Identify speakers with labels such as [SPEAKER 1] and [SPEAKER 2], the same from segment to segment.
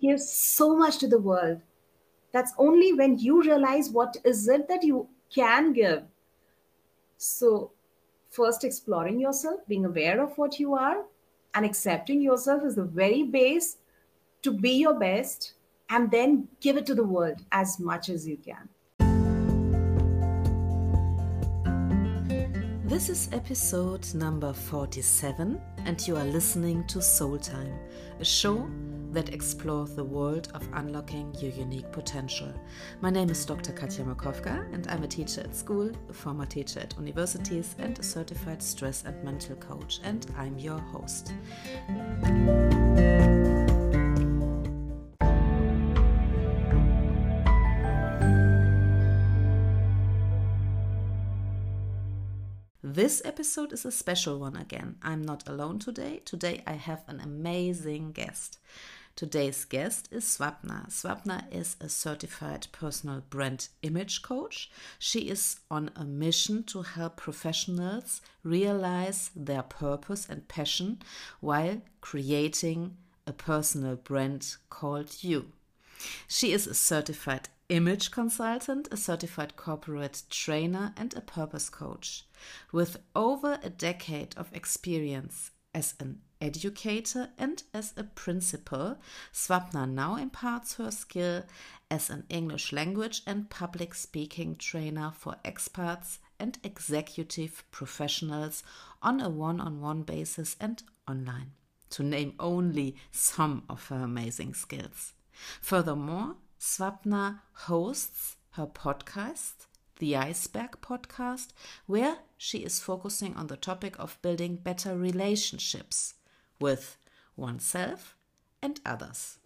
[SPEAKER 1] give so much to the world. That's only when you realize what is it that you can give. So, first exploring yourself, being aware of what you are, and accepting yourself is the very base to be your best, and then give it to the world as much as you can.
[SPEAKER 2] This is episode number 47, and you are listening to Soul Time, a show that explores the world of unlocking your unique potential. My name is Dr. Katja Makowka, and I'm a teacher at school, a former teacher at universities, and a certified stress and mental coach, and I'm your host. This episode is a special one again. I'm not alone today. Today I have an amazing guest. Today's guest is Swapna. Swapna is a certified personal brand image coach. She is on a mission to help professionals realize their purpose and passion while creating a personal brand called you. She is a certified image consultant, a certified corporate trainer, and a purpose coach. With over a decade of experience as an educator and as a principal, Swapna now imparts her skill as an English language and public speaking trainer for experts and executive professionals on a one on one basis and online, to name only some of her amazing skills. Furthermore, Swapna hosts her podcast, the Iceberg Podcast, where she is focusing on the topic of building better relationships with oneself and others.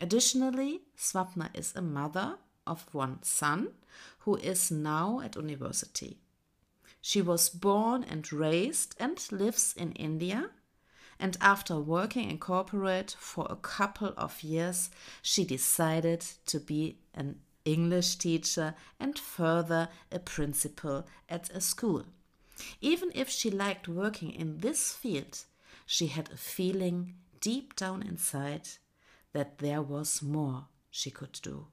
[SPEAKER 2] Additionally, Swapna is a mother of one son who is now at university. She was born and raised and lives in India and after working in corporate for a couple of years, she decided to be an English teacher and further a principal at a school. Even if she liked working in this field, she had a feeling deep down inside that there was more she could do.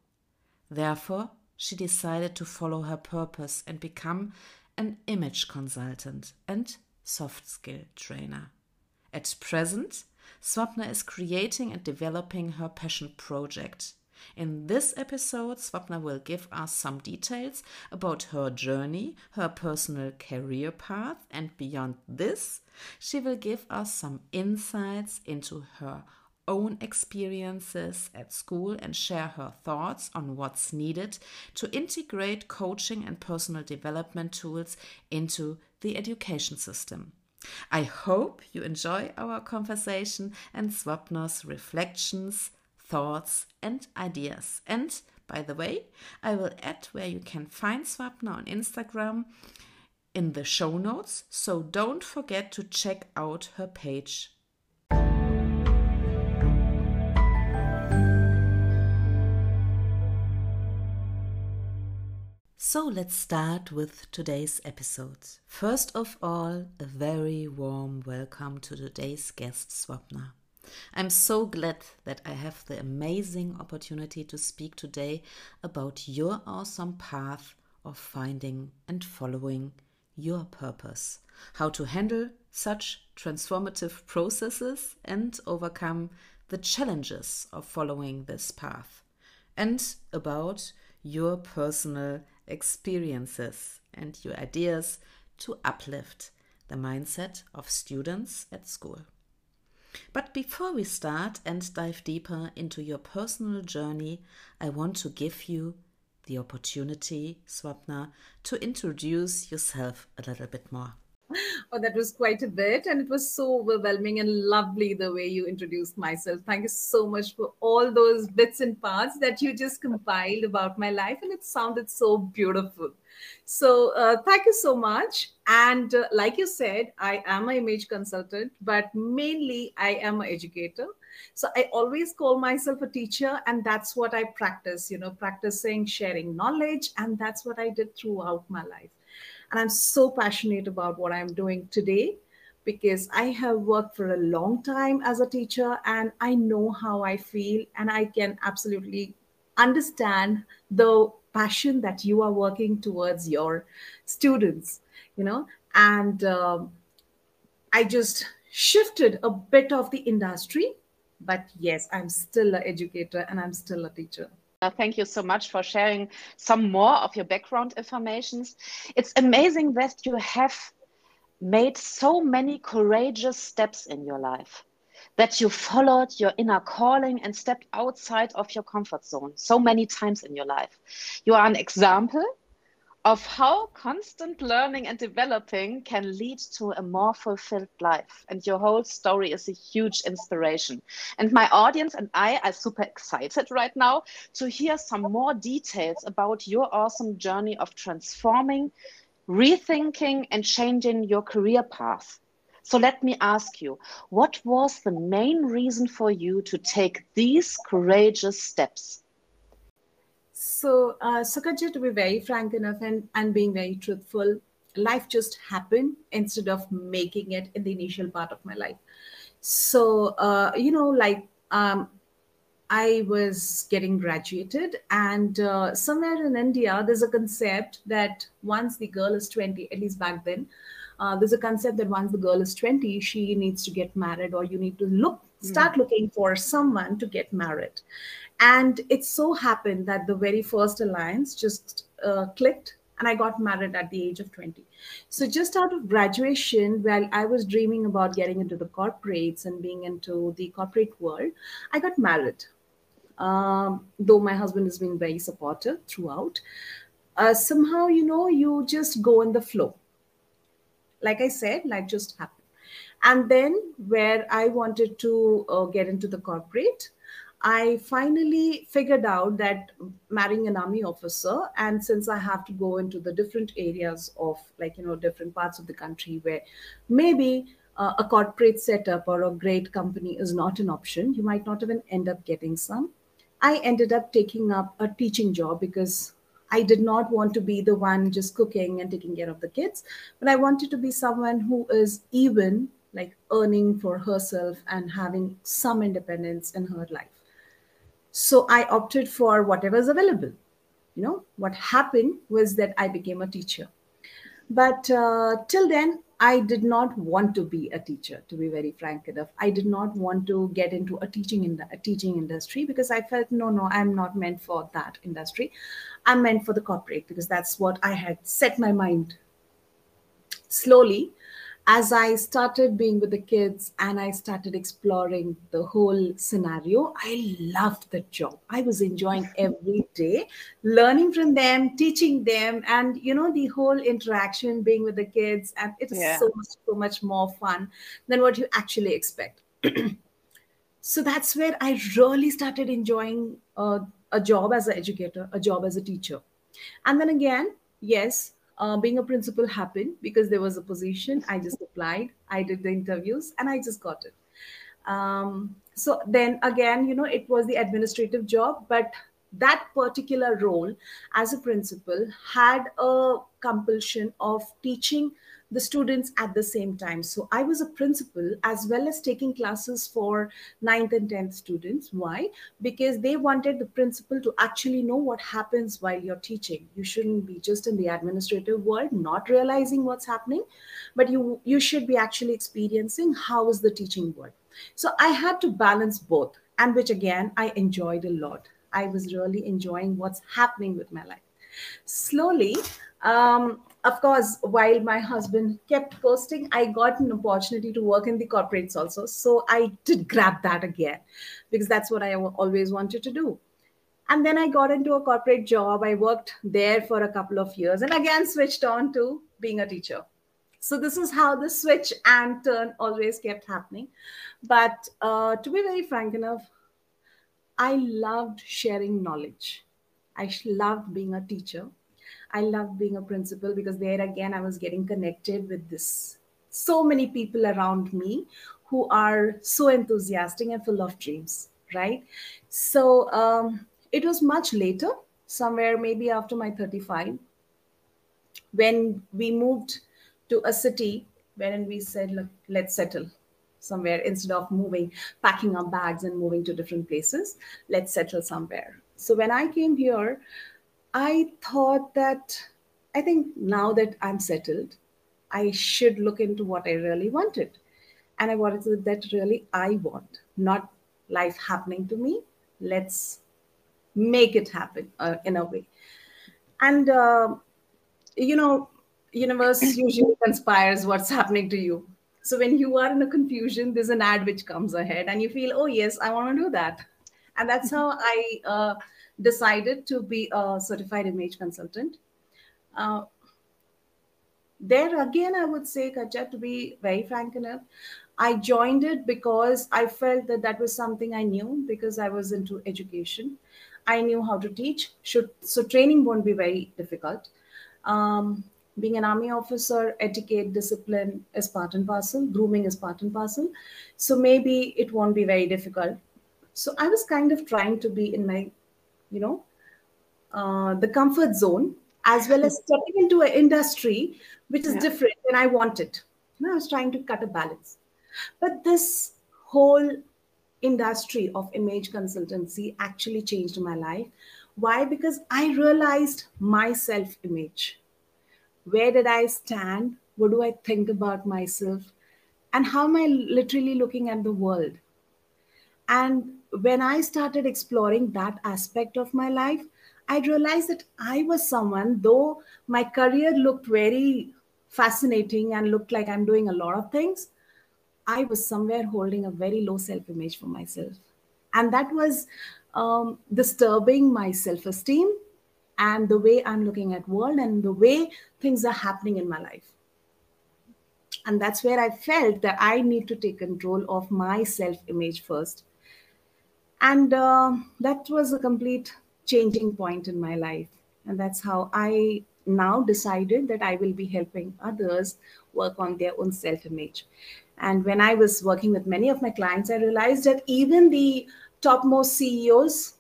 [SPEAKER 2] Therefore, she decided to follow her purpose and become an image consultant and soft skill trainer. At present, Swapna is creating and developing her passion project. In this episode, Swapna will give us some details about her journey, her personal career path, and beyond this, she will give us some insights into her own experiences at school and share her thoughts on what's needed to integrate coaching and personal development tools into the education system. I hope you enjoy our conversation and Swapna's reflections, thoughts, and ideas. And by the way, I will add where you can find Swapna on Instagram in the show notes, so don't forget to check out her page. So let's start with today's episode. First of all, a very warm welcome to today's guest, Swapna. I'm so glad that I have the amazing opportunity to speak today about your awesome path of finding and following your purpose, how to handle such transformative processes and overcome the challenges of following this path, and about your personal experiences and your ideas to uplift the mindset of students at school. But before we start and dive deeper into your personal journey, I want to give you the opportunity, Swapna, to introduce yourself a little bit more.
[SPEAKER 1] oh, that was quite a bit. And it was so overwhelming and lovely the way you introduced myself. Thank you so much for all those bits and parts that you just compiled about my life. And it sounded so beautiful. So, uh, thank you so much. And uh, like you said, I am an image consultant, but mainly I am an educator. So, I always call myself a teacher, and that's what I practice, you know, practicing sharing knowledge. And that's what I did throughout my life and i'm so passionate about what i'm doing today because I have worked for a long time as a teacher and I know how I feel and I can absolutely understand the passion that you are working towards your students, you know, and um, I just shifted a bit of the industry, but yes, I'm still an educator and I'm still a teacher.
[SPEAKER 2] Uh, thank you so much for sharing some more of your background informations. It's amazing that you have made so many courageous steps in your life, that you followed your inner calling and stepped outside of your comfort zone so many times in your life. You are an example of how constant learning and developing can lead to a more fulfilled life. And your whole story is a huge inspiration. And my audience and I are super excited right now to hear some more details about your awesome journey of transforming, rethinking, and changing your career path. So let me ask you, what was the main reason for you to take these courageous steps?
[SPEAKER 1] So, uh, Sukhaja, to be very frank enough and, and being very truthful, life just happened instead of making it in the initial part of my life. So, uh, you know, like um, I was getting graduated, and uh, somewhere in India, there's a concept that once the girl is 20, at least back then, uh, there's a concept that once the girl is 20, she needs to get married, or you need to look, start mm. looking for someone to get married. And it so happened that the very first alliance just uh, clicked and I got married at the age of 20. So, just out of graduation, while I was dreaming about getting into the corporates and being into the corporate world, I got married. Um, though my husband has been very supportive throughout, uh, somehow, you know, you just go in the flow. Like I said, life just happened. And then, where I wanted to uh, get into the corporate, I finally figured out that marrying an army officer, and since I have to go into the different areas of, like, you know, different parts of the country where maybe uh, a corporate setup or a great company is not an option, you might not even end up getting some. I ended up taking up a teaching job because I did not want to be the one just cooking and taking care of the kids, but I wanted to be someone who is even like earning for herself and having some independence in her life. So I opted for whatever's available. You know, what happened was that I became a teacher. But uh, till then, I did not want to be a teacher, to be very frank enough. I did not want to get into a teaching in the, a teaching industry because I felt no, no, I'm not meant for that industry. I'm meant for the corporate because that's what I had set my mind. Slowly, as I started being with the kids and I started exploring the whole scenario, I loved the job. I was enjoying every day, learning from them, teaching them, and you know, the whole interaction being with the kids. And it is yeah. so much, so much more fun than what you actually expect. so that's where I really started enjoying uh, a job as an educator, a job as a teacher. And then again, yes, uh, being a principal happened because there was a position. I just applied, I did the interviews, and I just got it. Um, so then again, you know, it was the administrative job, but that particular role as a principal had a compulsion of teaching the students at the same time. So I was a principal as well as taking classes for 9th and 10th students. Why? Because they wanted the principal to actually know what happens while you're teaching. You shouldn't be just in the administrative world, not realizing what's happening, but you, you should be actually experiencing how is the teaching world. So I had to balance both, and which again, I enjoyed a lot. I was really enjoying what's happening with my life. Slowly, um, of course, while my husband kept posting, I got an opportunity to work in the corporates also. So I did grab that again because that's what I always wanted to do. And then I got into a corporate job. I worked there for a couple of years and again switched on to being a teacher. So this is how the switch and turn always kept happening. But uh, to be very frank enough, I loved sharing knowledge. I loved being a teacher I loved being a principal because there again I was getting connected with this so many people around me who are so enthusiastic and full of dreams, right? So um, it was much later, somewhere maybe after my 35, when we moved to a city wherein we said, look, let's settle somewhere instead of moving, packing our bags and moving to different places. Let's settle somewhere. So when I came here, I thought that I think now that I'm settled, I should look into what I really wanted. And I wanted that really I want, not life happening to me. Let's make it happen uh, in a way. And, uh, you know, universe usually conspires what's happening to you. So when you are in a confusion, there's an ad which comes ahead and you feel, oh, yes, I want to do that. And that's how I uh, decided to be a certified image consultant. Uh, there again, I would say, Katja, to be very frank enough, I joined it because I felt that that was something I knew because I was into education. I knew how to teach. Should, so training won't be very difficult. Um, being an army officer, etiquette, discipline is part and parcel, grooming is part and parcel. So maybe it won't be very difficult. So I was kind of trying to be in my, you know, uh, the comfort zone as well as stepping into an industry which is yeah. different and I wanted. You know, I was trying to cut a balance. But this whole industry of image consultancy actually changed my life. Why? Because I realized my self image where did I stand? What do I think about myself? And how am I literally looking at the world? And when I started exploring that aspect of my life, I realized that I was someone, though my career looked very fascinating and looked like I'm doing a lot of things, I was somewhere holding a very low self image for myself. And that was um, disturbing my self esteem and the way i'm looking at world and the way things are happening in my life and that's where i felt that i need to take control of my self image first and uh, that was a complete changing point in my life. And that's how i now decided that i will be helping others work on their own self image and when i was working with many of my clients i realized that even the topmost ceos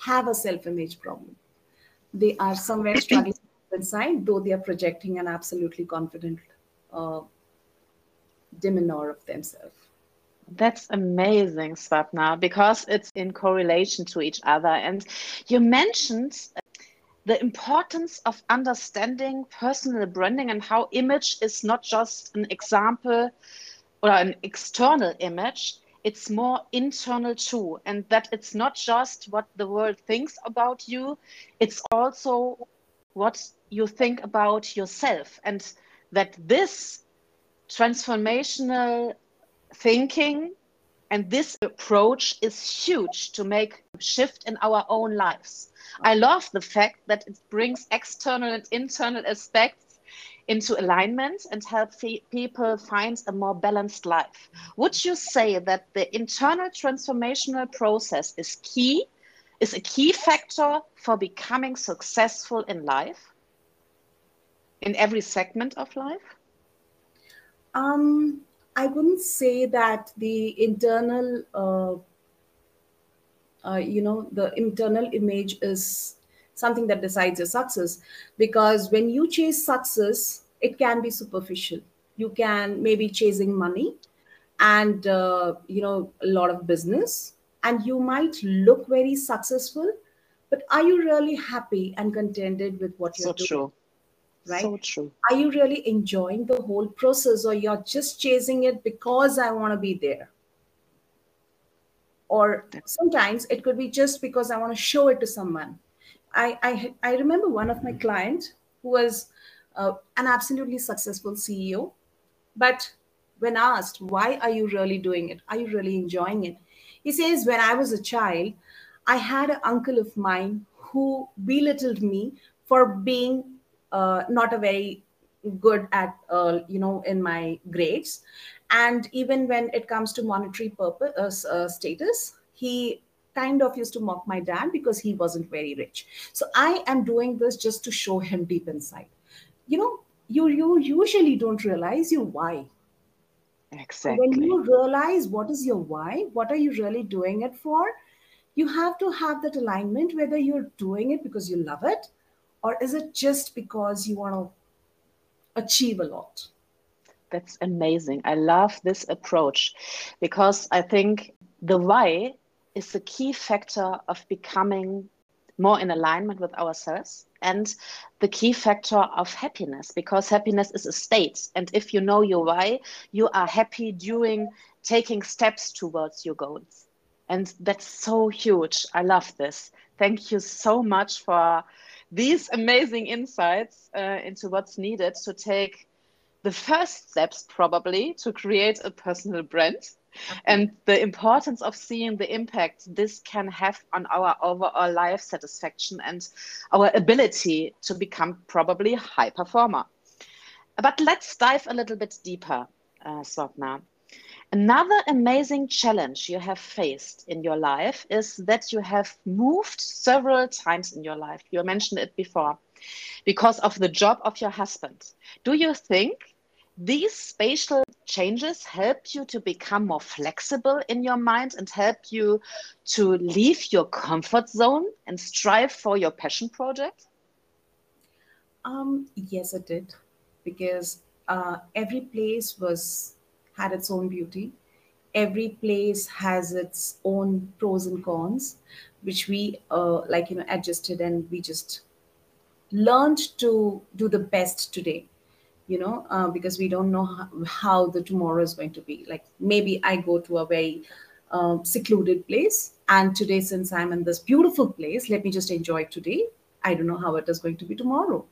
[SPEAKER 1] have a self image problem. They are somewhere struggling inside, though they are projecting an absolutely confident uh, demeanor of themselves.
[SPEAKER 3] That's amazing, Swapna, because it's in correlation to each other. And you mentioned the importance of understanding personal branding and how image is not just an example or an external image, it's more internal too and that it's not just what the world thinks about you it's also what you think about yourself and that this transformational thinking and this approach is huge to make shift in our own lives i love the fact that it brings external and internal aspects into alignment and help people find a more balanced life. Would you say that the internal transformational process is key, is a key factor for becoming successful in life, in every segment of life?
[SPEAKER 1] Um, I wouldn't say that the internal, uh, uh, you know, the internal image is something that decides your success. Because when you chase success it can be superficial. You can maybe chasing money and uh, you know a lot of business. And you might look very successful but are you really happy and contented with what you're so doing?
[SPEAKER 3] true.
[SPEAKER 1] Right?
[SPEAKER 3] So true.
[SPEAKER 1] Are you really enjoying the whole process or you're just chasing it because i want to be there? Or sometimes it could be just because i want to show it to someone. I, I, I remember one of my clients who was uh, an absolutely successful CEO, but when asked, why are you really doing it? Are you really enjoying it? He says, when I was a child, I had an uncle of mine who belittled me for being uh, not a very good at, uh, you know, in my grades. And even when it comes to monetary purpose, uh, status, he kind of used to mock my dad because he wasn't very rich. So I am doing this just to show him deep inside. You know, you you usually don't realize your why.
[SPEAKER 3] Exactly.
[SPEAKER 1] When you realize what is your why, what are you really doing it for, you have to have that alignment whether you're doing it because you love it or is it just because you want to achieve a lot?
[SPEAKER 3] That's amazing. I love this approach because I think the why is the key factor of becoming more in alignment with ourselves and the key factor of happiness because happiness is a state. And if you know your why you are happy during taking steps towards your goals. And that's so huge. I love this. Thank you so much for these amazing insights uh, into what's needed to take the first steps probably to create a personal brand and the importance of seeing the impact this can have on our overall life satisfaction and our ability to become probably high performer. But let's dive a little bit deeper, uh, Swapna. Another amazing challenge you have faced in your life is that you have moved several times in your life. You mentioned it before because of the job of your husband. Do you think these spatial changes help you to become more flexible in your mind and help you to leave your comfort zone and strive for your passion project?
[SPEAKER 1] Um, yes, it did, because uh, every place was had its own beauty. Every place has its own pros and cons, which we uh, like you know adjusted and we just learned to do the best today you know, uh, because we don't know how, the tomorrow is going to be. Like maybe I go to a very um, secluded place, and today, since I'm in this beautiful place, let me just enjoy today. I don't know how it is going to be tomorrow.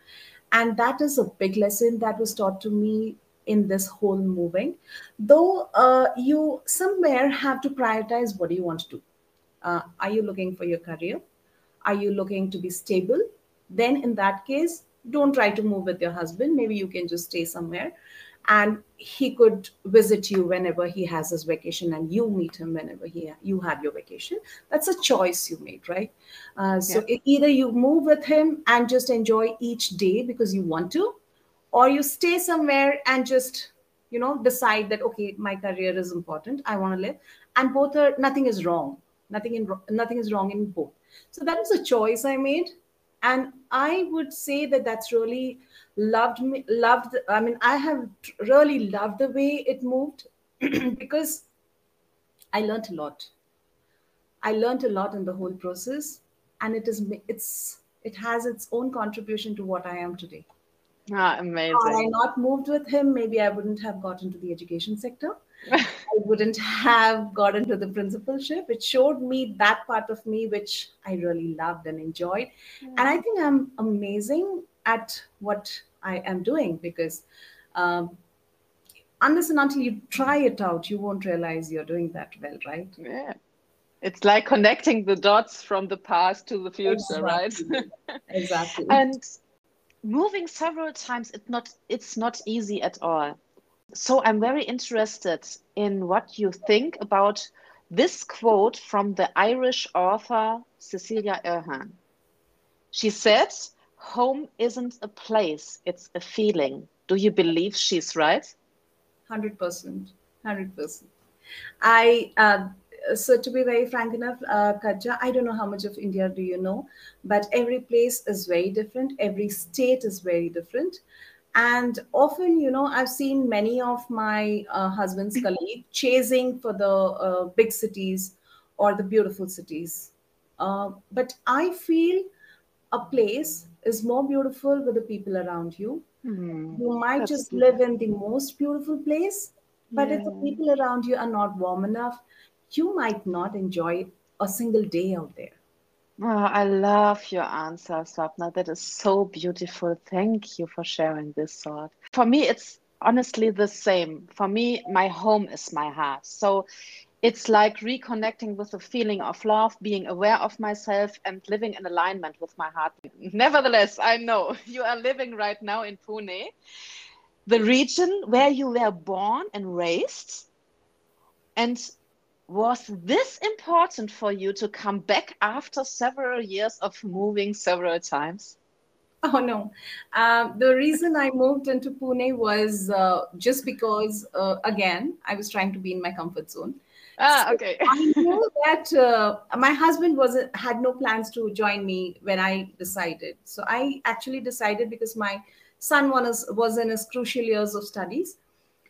[SPEAKER 1] And that is a big lesson that was taught to me in this whole moving. Though uh, you somewhere have to prioritize what do you want to do. Uh, are you looking for your career? Are you looking to be stable? Then, in that case, don't try to move with your husband maybe you can just stay somewhere and he could visit you whenever he has his vacation and you meet him whenever he you have your vacation that's a choice you made right uh, so yeah. either you move with him and just enjoy each day because you want to or you stay somewhere and just you know decide that okay my career is important i want to live and both are nothing is wrong. Nothing in nothing is wrong in both. So that was a choice i made and i would say that that's really loved me loved i mean i have really loved the way it moved because i learned a lot. I learned a lot in the whole process and it is it's it has its own contribution to what i am today
[SPEAKER 3] ah amazing
[SPEAKER 1] had i not moved with him maybe i wouldn't have got into the education sector I wouldn't have got into the principalship. It showed me that part of me which I really loved and enjoyed. And I think I'm amazing at what I am doing because um, unless and until you try it out, you won't realize you're doing that well, right?
[SPEAKER 3] Yeah. It's like connecting the dots from the past to the future, exactly.
[SPEAKER 1] right? exactly.
[SPEAKER 3] And moving several times, it's not it's not easy at all so I'm very interested in what you think about this quote from the Irish author cecilia Ahern. She said, Home isn't a place, it's a feeling. Do you believe she's right?
[SPEAKER 1] 100%. 100%. I, uh, so to be very frank enough, uh, Katja, I don't know how much of India do you know, but every place is very different. Every state is very different. And often you know i've seen many of my uh, husband's colleagues chasing for the uh, big cities or the beautiful cities. Uh, but i feel a place is more beautiful with the people around you. Mm, you might just live in the most beautiful place but yeah. if the people around you are not warm enough you might not enjoy a single day out there
[SPEAKER 3] Oh, I love your answer, Swapna. That is so beautiful. Thank you for sharing this thought. For me, it's honestly the same. For me, my home is my heart. So it's like reconnecting with the feeling of love, being aware of myself, and living in alignment with my heart. Nevertheless, I know you are living right now in Pune, the region where you were born and raised. And was this important for you to come back after several years of moving several times?
[SPEAKER 1] Oh no. Uh, the reason I moved into Pune was uh, just because, uh, again, I was trying to be in my comfort zone.
[SPEAKER 3] Ah, so okay.
[SPEAKER 1] I knew that uh, my husband was had no plans to join me when I decided. So I actually decided because my son was was in his crucial years of studies,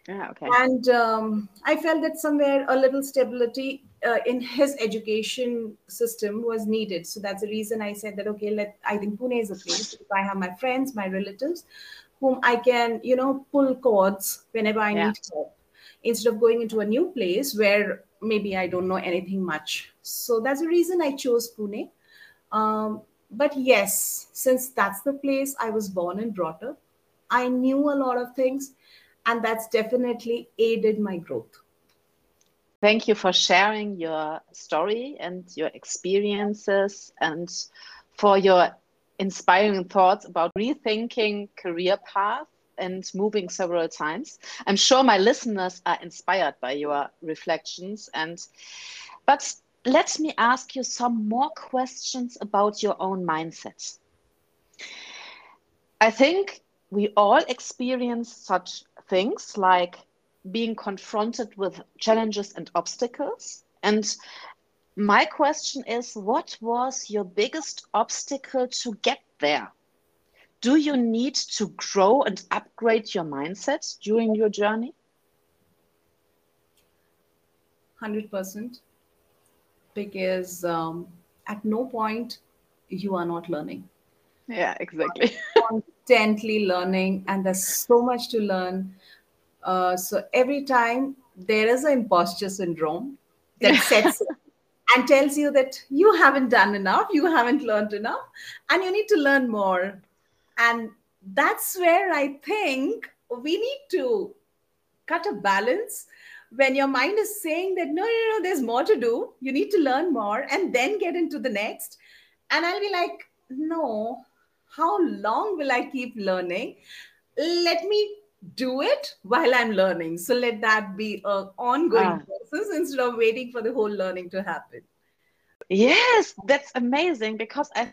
[SPEAKER 3] Yeah, okay.
[SPEAKER 1] And um, I felt that somewhere a little stability uh, in his education system was needed. So that's the reason I said that, okay, let I think Pune is a place. I have my friends, my relatives, whom I can, you know, pull cords whenever I
[SPEAKER 3] Yeah.
[SPEAKER 1] need help instead of going into a new place where maybe I don't know anything much. So that's the reason I chose Pune. Um, but yes, since that's the place I was born and brought up, I knew a lot of things, and that's definitely aided my growth.
[SPEAKER 3] Thank you for sharing your story and your experiences and for your inspiring thoughts about rethinking career path and moving several times. I'm sure my listeners are inspired by your reflections and but let me ask you some more questions about your own mindset. I think we all experience such things like being confronted with challenges and obstacles. And my question is what was your biggest obstacle to get there? Do you need to grow and upgrade your mindset during your journey?
[SPEAKER 1] 100% because um, at no point you are not learning
[SPEAKER 3] Yeah, exactly.
[SPEAKER 1] Constantly learning and there's so much to learn. Uh, so every time there is an imposter syndrome that sets and tells you that you haven't done enough you haven't learned enough and you need to learn more. And that's where i think we need to cut a balance. When your mind is saying that no no no there's more to do. You need to learn more and then get into the next. And i'll be like no how long will i keep learning? Let me do it while i'm learning. So let that be a ongoing
[SPEAKER 3] Ah.
[SPEAKER 1] process instead of waiting for the whole learning to happen.
[SPEAKER 3] Yes, that's amazing because I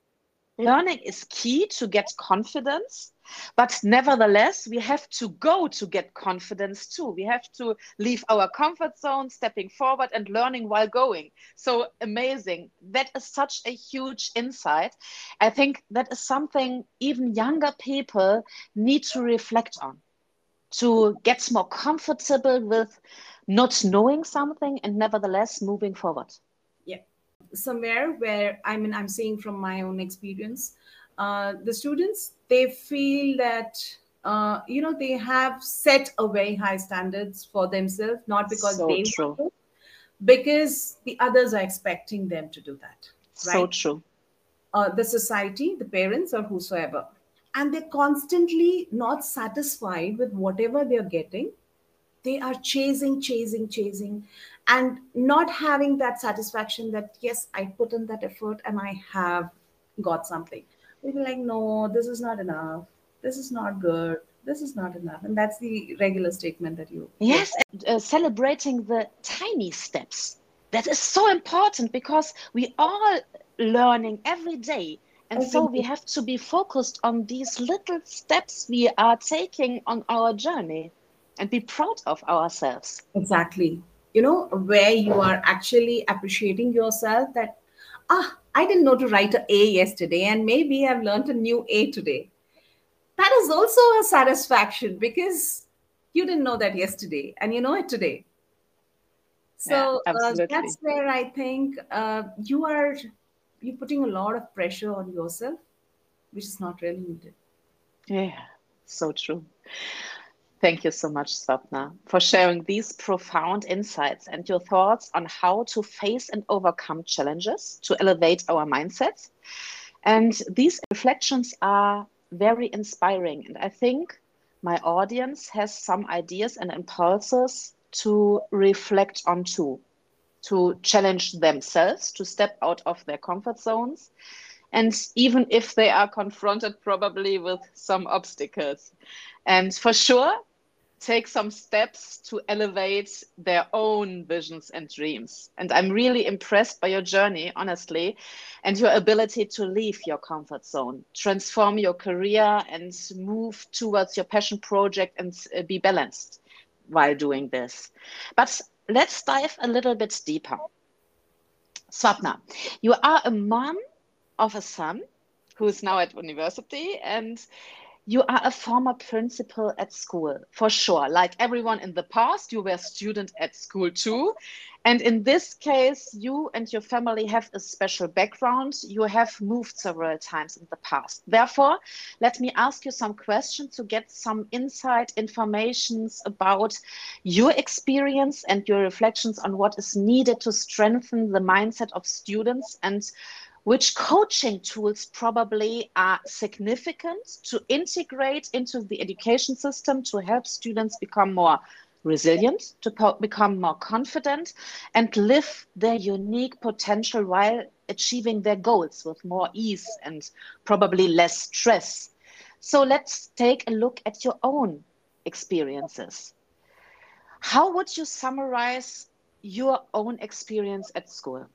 [SPEAKER 3] Mm. learning is key to get confidence but nevertheless we have to go to get confidence too. We have to leave our comfort zone stepping forward and learning while going. So amazing. That is such a huge insight. I think that is something even younger people need to reflect on. To get more comfortable with not knowing something and nevertheless moving forward
[SPEAKER 1] somewhere where I mean, I'm saying from my own experience, uh, the students they feel that uh, you know they have set a very high standards for themselves, not because
[SPEAKER 3] So
[SPEAKER 1] they
[SPEAKER 3] true.
[SPEAKER 1] want to, because the others are expecting them to do that.
[SPEAKER 3] so
[SPEAKER 1] Right.
[SPEAKER 3] true
[SPEAKER 1] Uh, the society, the parents, or whosoever, and they're constantly not satisfied with whatever they're getting they are chasing chasing chasing and not having that satisfaction that yes i put in that effort and i have got something. We'll be like no this is not enough. This is not good. This is not enough. And that's the regular statement that you
[SPEAKER 3] Yes, and, uh, celebrating the tiny steps. That is so important because we are learning every day. And so we have to be focused on these little steps we are taking on our journey and be proud of ourselves.
[SPEAKER 1] exactly you know where you are actually appreciating yourself that ah i didn't know to write a a yesterday and maybe i've learned a new a today. That is also a satisfaction because you didn't know that yesterday and you know it today. So
[SPEAKER 3] Yeah,
[SPEAKER 1] uh, that's where i think uh, you are you're putting a lot of pressure on yourself which is not really needed.
[SPEAKER 3] Yeah, so true. Thank you so much, Swapna, for sharing these profound insights and your thoughts on how to face and overcome challenges to elevate our mindsets. And these reflections are very inspiring. And I think my audience has some ideas and impulses to reflect on too, to challenge themselves, to step out of their comfort zones. And even if they are confronted probably with some obstacles. And for sure, take some steps to elevate their own visions and dreams. And I'm really impressed by your journey, honestly, and your ability to leave your comfort zone, transform your career, and move towards your passion project and uh, be balanced while doing this. But let's dive a little bit deeper. Swapna, you are a mom of a son who is now at university and you are a former principal at school, for sure. Like everyone in the past, you were a student at school too. And in this case, you and your family have a special background. You have moved several times in the past. Therefore, let me ask you some questions to get some insight informations about your experience and your reflections on what is needed to strengthen the mindset of students and which coaching tools probably are significant to integrate into the education system to help students become more resilient, to become more confident, and live their unique potential while achieving their goals with more ease and probably less stress. So let's take a look at your own experiences. How would you summarize your own experience at school?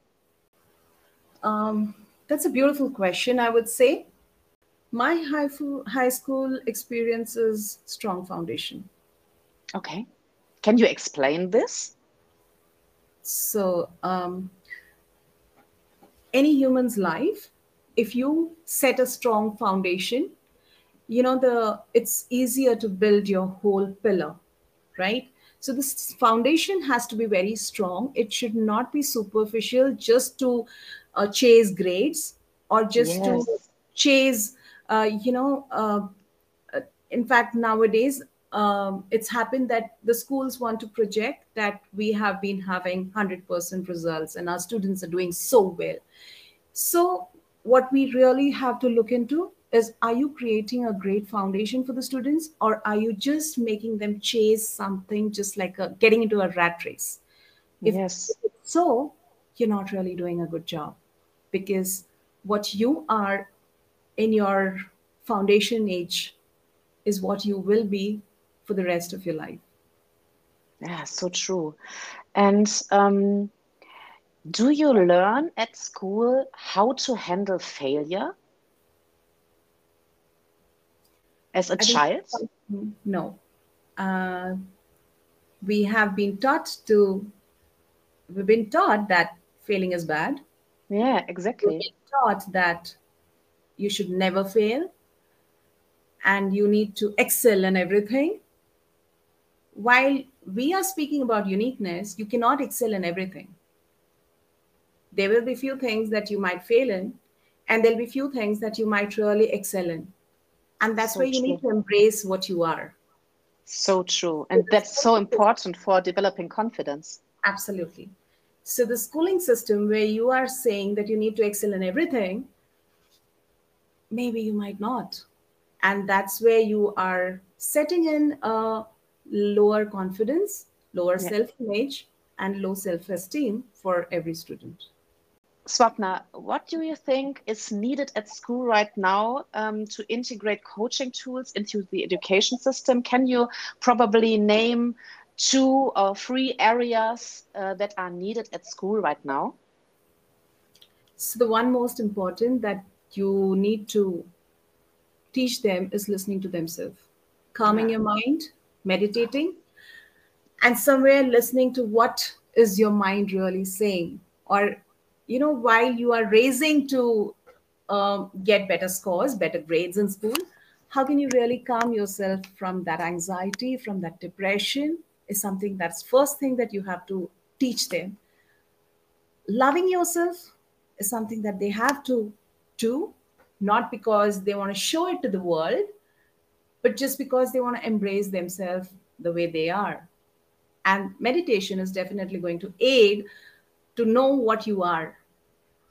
[SPEAKER 1] Um, that's a beautiful question, I would say. My high, high school experience is strong foundation.
[SPEAKER 3] Okay. Can you explain this?
[SPEAKER 1] So, um, any human's life, if you set a strong foundation, you know the it's easier to build your whole pillar, right? So this foundation has to be very strong. It should not be superficial just to uh, chase grades or just yes. to chase uh, you know uh, uh, in fact nowadays um, it's happened that the schools want to project that we have been having 100% results and our students are doing so well. So what we really have to look into is are you creating a great foundation for the students or are you just making them chase something just like a, getting into a rat race?
[SPEAKER 3] If yes.
[SPEAKER 1] so you're not really doing a good job because what you are in your foundation age is what you will be for the rest of your life.
[SPEAKER 3] Yeah, so true. And um, do you learn at school how to handle failure as a I child?
[SPEAKER 1] Think, no. Uh, we have been taught to, we've been taught that failing is bad
[SPEAKER 3] yeah, exactly.
[SPEAKER 1] taught that you should never fail and you need to excel in everything. While we are speaking about uniqueness, you cannot excel in everything. There will be few things that you might fail in, and there'll be few things that you might really excel in. And that's so where you true. need to embrace what you are.
[SPEAKER 3] So true. And that's so important for developing confidence.
[SPEAKER 1] Absolutely. So the schooling system where you are saying that you need to excel in everything, maybe you might not. And that's where you are setting in a lower confidence, lower yeah. self-image, and low self-esteem for every student.
[SPEAKER 3] Swapna, what do you think is needed at school right now um, to integrate coaching tools into the education system? Can you probably name two or three areas uh, that are needed at school right now?
[SPEAKER 1] So, the one most important that you need to teach them is listening to themselves, calming yeah. your mind, meditating, and somewhere listening to what is your mind really saying. Or, you know, while you are raising to um, get better scores, better grades in school, how can you really calm yourself from that anxiety, from that depression, is something that's first thing that you have to teach them. Loving yourself is something that they have to do not because they want to show it to the world but just because they want to embrace themselves the way they are. And meditation is definitely going to aid to know what you are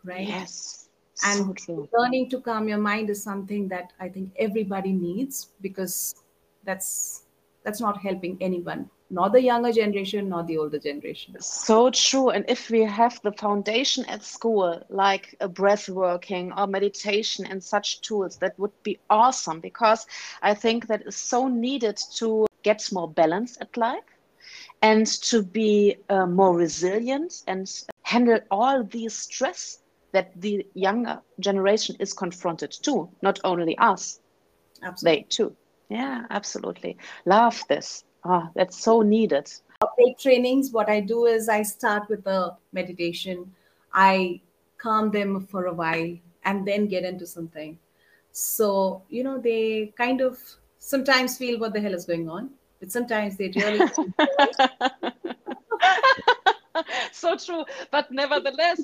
[SPEAKER 1] right?
[SPEAKER 3] Yes.
[SPEAKER 1] And so learning to calm your mind is something that i think everybody needs because that's that's not helping anyone not the younger generation, not the older generation.
[SPEAKER 3] So true. And if we have the foundation at school, like a breath working or meditation and such tools, that would be awesome because I think that is so needed to get more balance at life and to be uh, more resilient and handle all these stress that the younger generation is confronted to, not only us,
[SPEAKER 1] Absolutely.
[SPEAKER 3] they too. Yeah, absolutely. Love this. Ah, that's so needed.
[SPEAKER 1] Break trainings, what I do is I start with a meditation. I calm them for a while and then get into something. So, you know, they kind of sometimes feel what the hell is going on, but sometimes they really.
[SPEAKER 3] so true. But nevertheless,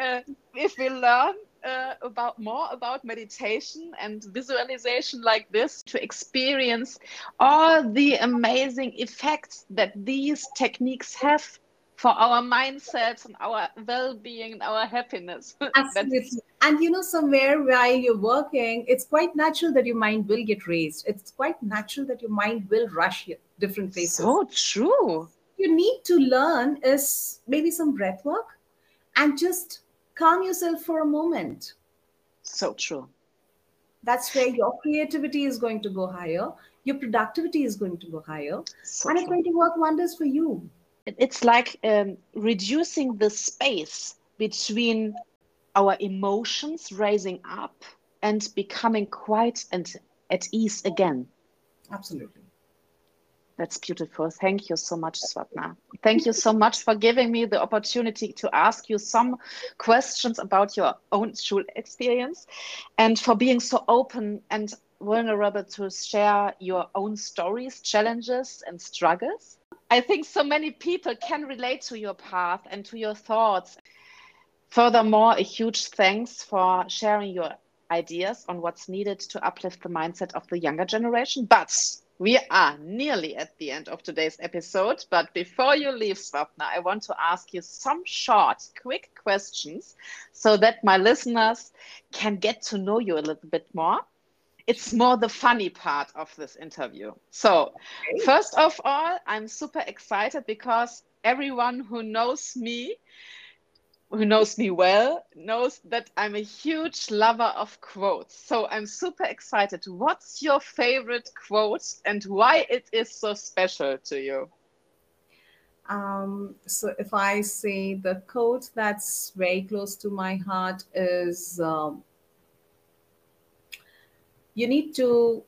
[SPEAKER 3] uh, if we learn uh, about more about meditation and visualization like this to experience all the amazing effects that these techniques have for our mindsets and our well-being and our happiness.
[SPEAKER 1] Absolutely. And you know somewhere while you're working it's quite natural that your mind will get raised. It's quite natural that your mind will rush different places.
[SPEAKER 3] So true.
[SPEAKER 1] You need to learn is maybe some breath work and just calm yourself for a moment.
[SPEAKER 3] So true.
[SPEAKER 1] That's where your creativity is going to go higher, your productivity is going to go higher, so and it's going to work wonders for you.
[SPEAKER 3] It's like um, reducing the space between our emotions rising up and becoming quiet and at ease again.
[SPEAKER 1] Absolutely.
[SPEAKER 3] That's beautiful. Thank you so much, Swapna. Thank you so much for giving me the opportunity to ask you some questions about your own school experience and for being so open and vulnerable to share your own stories, challenges, and struggles. I think so many people can relate to your path and to your thoughts. Furthermore, a huge thanks for sharing your ideas on what's needed to uplift the mindset of the younger generation. But we are nearly at the end of today's episode, but before you leave, Swapna, I want to ask you some short, quick questions so that my listeners can get to know you a little bit more. It's more the funny part of this interview. So, first of all, I'm super excited because everyone who knows me who knows me well knows that I'm a huge lover of quotes. So I'm super excited. What's your favorite quote and why it is so special to you?
[SPEAKER 1] Um, so if I say the quote that's very close to my heart is um, you need to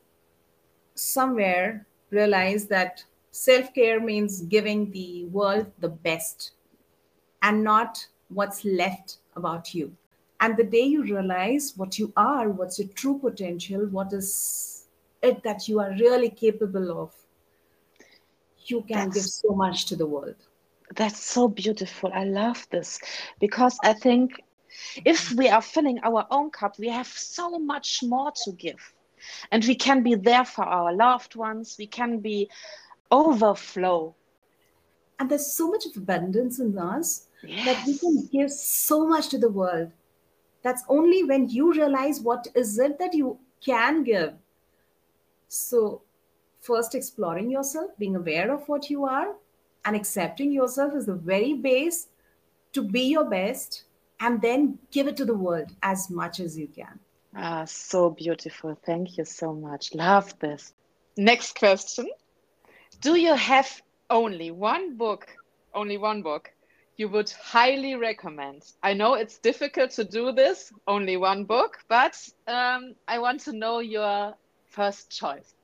[SPEAKER 1] somewhere realize that self-care means giving the world the best and not what's left about you. And the day you realize what you are, what's your true potential, what is it that you are really capable of, you can that's, give so much to the world.
[SPEAKER 3] That's so beautiful. I love this because I think if we are filling our own cup, we have so much more to give. And we can be there for our loved ones, we can be overflow.
[SPEAKER 1] And there's so much of abundance in us yes. that we can give so much to the world. That's only when you realize what is it that you can give. So, first exploring yourself, being aware of what you are, and accepting yourself as the very base to be your best, and then give it to the world as much as you can.
[SPEAKER 3] Ah, so beautiful. Thank you so much. Love this. Next question. Do you have only one book, only one book you would highly recommend? I know it's difficult to do this, only one book, but um, I want to know your first choice.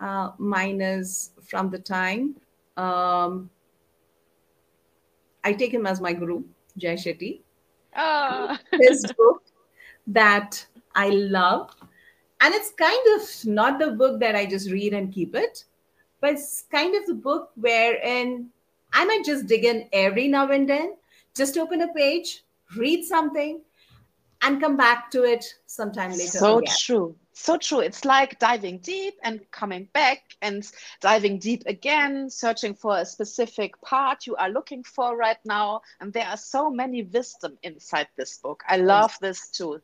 [SPEAKER 1] Uh, mine is from the time um, I take him as my guru, Jay Shetty.
[SPEAKER 3] Oh.
[SPEAKER 1] His book that I love. And it's kind of not the book that I just read and keep it, but it's kind of the book wherein I might just dig in every now and then, just open a page, read something, and come back to it sometime later.
[SPEAKER 3] So again. true. So true. It's like diving deep and coming back and diving deep again, searching for a specific part you are looking for right now. And there are so many wisdom inside this book. I love this too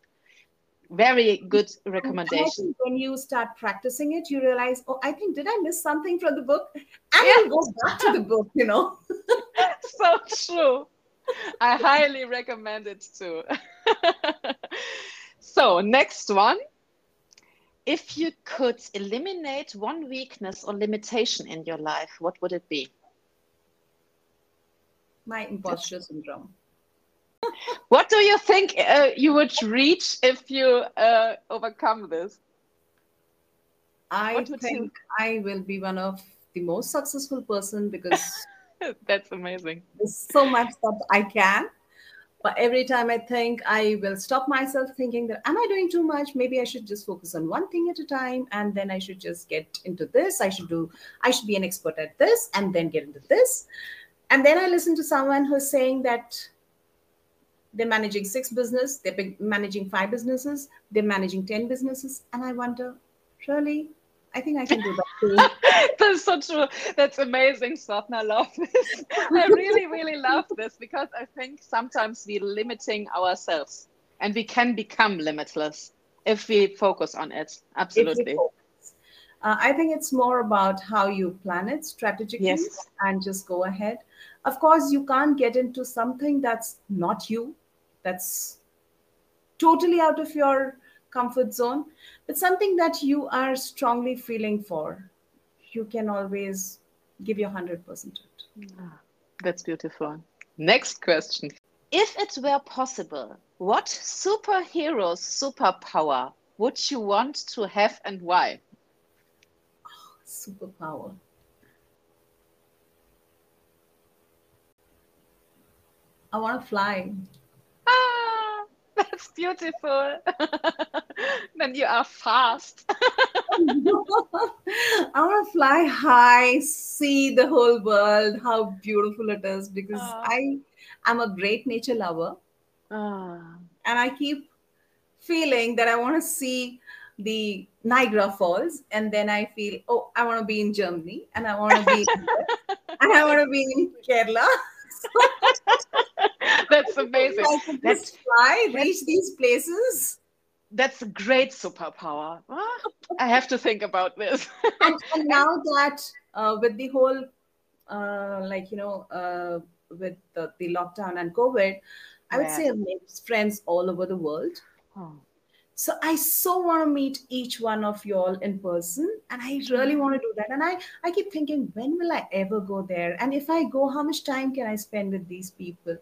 [SPEAKER 3] very good recommendation.
[SPEAKER 1] when you start practicing it you realize oh i think did i miss something from the book? And yeah. you go back to the book you know.
[SPEAKER 3] So true. I highly recommend it too. So next one. If you could eliminate one weakness or limitation in your life what would it be?
[SPEAKER 1] My imposter syndrome
[SPEAKER 3] what do you think uh, you would reach if you uh, overcome this?
[SPEAKER 1] I think you... I will be one of the most successful person because
[SPEAKER 3] that's amazing.
[SPEAKER 1] There's so much that I can, but every time I think, I will stop myself thinking that, am I doing too much? Maybe I should just focus on one thing at a time. And then I should just get into this. I should do, I should be an expert at this and then get into this. And then I listen to someone who's saying that they're managing six business, they're managing five businesses, they're managing 10 businesses. And I wonder, really? I think I can do that too.
[SPEAKER 3] That's so true. That's amazing, Swapna. I love this. I really, really love this because I think sometimes we're limiting ourselves and we can become limitless if we focus on it. Absolutely.
[SPEAKER 1] Uh, I think it's more about how you plan it strategically yes. and just go ahead. Of course, you can't get into something that's not you, that's totally out of your comfort zone, but something that you are strongly feeling for, you can always give your 100% to it.
[SPEAKER 3] Ah, that's beautiful. Next question. If it were possible, what superhero's superpower would you want to have and why?
[SPEAKER 1] Oh, superpower. I want to fly.
[SPEAKER 3] That's beautiful. then you are fast.
[SPEAKER 1] I want to fly high, see the whole world, how beautiful it is, because oh. I am a great nature lover. Oh. And I keep feeling that I want to see the Niagara Falls, and then I feel, oh, I want to be in Germany, and I want to be, and I want to be in Kerala.
[SPEAKER 3] that's amazing.
[SPEAKER 1] Let's fly, reach these places.
[SPEAKER 3] That's a great superpower. I have to think about this.
[SPEAKER 1] and, and, now that uh, with the whole, uh, like, you know, uh, with the, the, lockdown and COVID, I would yeah. say I've made friends all over the world. Oh. So I so want to meet each one of y'all in person, and I really want to do that. And I I keep thinking, when will I ever go there? And if I go, how much time can I spend with these people?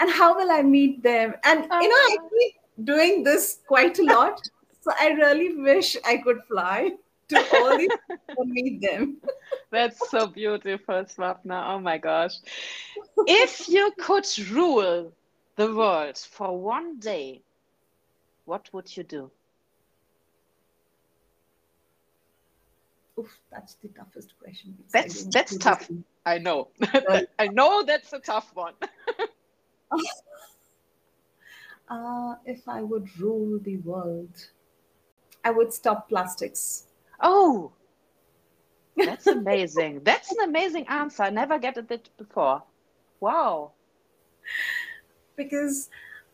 [SPEAKER 1] And how will I meet them? And you know, I uh-huh. keep doing this quite a lot. So I really wish I could fly to all these people meet them.
[SPEAKER 3] That's so beautiful, Swapna. Oh my gosh. If you could rule the world for one day, what would you do?
[SPEAKER 1] Oof, that's the toughest question.
[SPEAKER 3] That's that's tough. I know. I know that's a tough one.
[SPEAKER 1] uh, if I would rule the world, I would stop plastics.
[SPEAKER 3] Oh, that's amazing. that's an amazing answer. I never get it before. Wow.
[SPEAKER 1] Because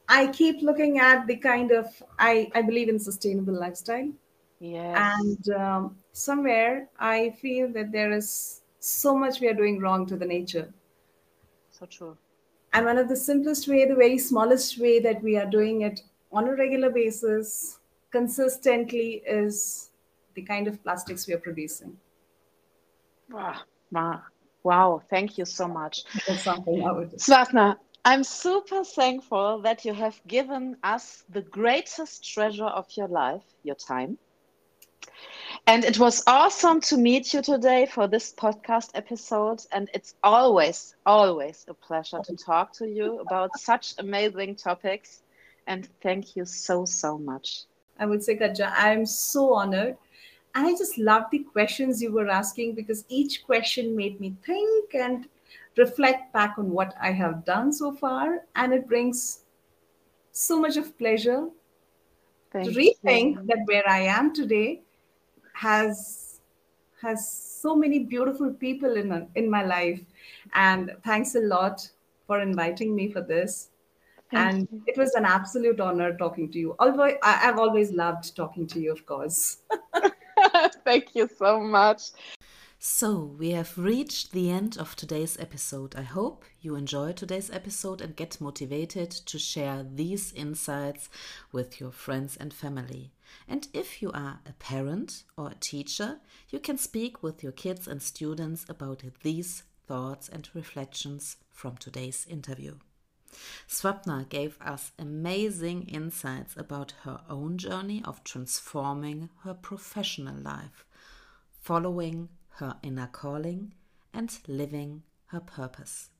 [SPEAKER 1] I keep looking at the kind of I I believe in sustainable lifestyle.
[SPEAKER 3] Yes.
[SPEAKER 1] And um, somewhere I feel that there is so much we are doing wrong to the nature.
[SPEAKER 3] So true.
[SPEAKER 1] And one of the simplest way, the very smallest way that we are doing it on a regular basis, consistently, is the kind of plastics we are producing.
[SPEAKER 3] Wow. Wow. Wow. Thank you so much. Swapna, I'm super thankful that you have given us the greatest treasure of your life, your time. And it was awesome to meet you today for this podcast episode. And it's always, always a pleasure to talk to you about such amazing topics. And thank you so, so much.
[SPEAKER 1] I would say, Katja, I'm so honored. And I just love the questions you were asking because each question made me think and reflect back on what I have done so far, and it brings so much of pleasure Thank to rethink you. that where I am today has has so many beautiful people in in my life, and thanks a lot for inviting me for this. Thank and you. it was an absolute honor talking to you. Although I've always loved talking to you, of course.
[SPEAKER 3] Thank you so much.
[SPEAKER 2] So, we have reached the end of today's episode. I hope you enjoy today's episode and get motivated to share these insights with your friends and family. And if you are a parent or a teacher, you can speak with your kids and students about these thoughts and reflections from today's interview. Swapna gave us amazing insights about her own journey of transforming her professional life, following her inner calling and living her purpose.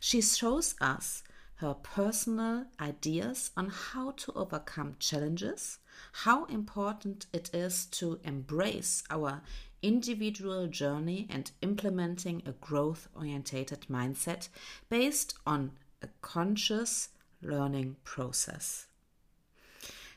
[SPEAKER 2] She shows us her personal ideas on how to overcome challenges, how important it is to embrace our individual journey and implementing a growth orientated mindset based on a conscious learning process.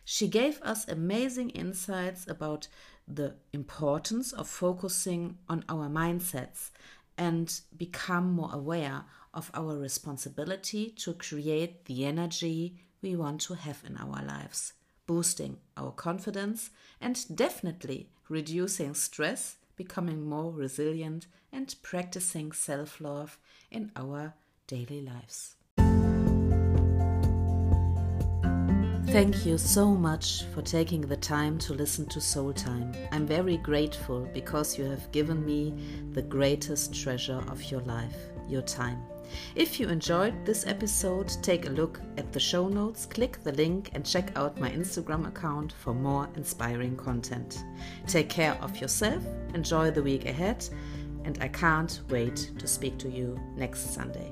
[SPEAKER 2] She gave us amazing insights about the importance of focusing on our mindsets and become more aware of our responsibility to create the energy we want to have in our lives, boosting our confidence and definitely reducing stress, becoming more resilient, and practicing self love in our daily lives. Thank you so much for taking the time to listen to Soul Time. I'm very grateful because you have given me the greatest treasure of your life, your time. If you enjoyed this episode, take a look at the show notes, click the link, and check out my Instagram account for more inspiring content. Take care of yourself, enjoy the week ahead, and I can't wait to speak to you next Sunday.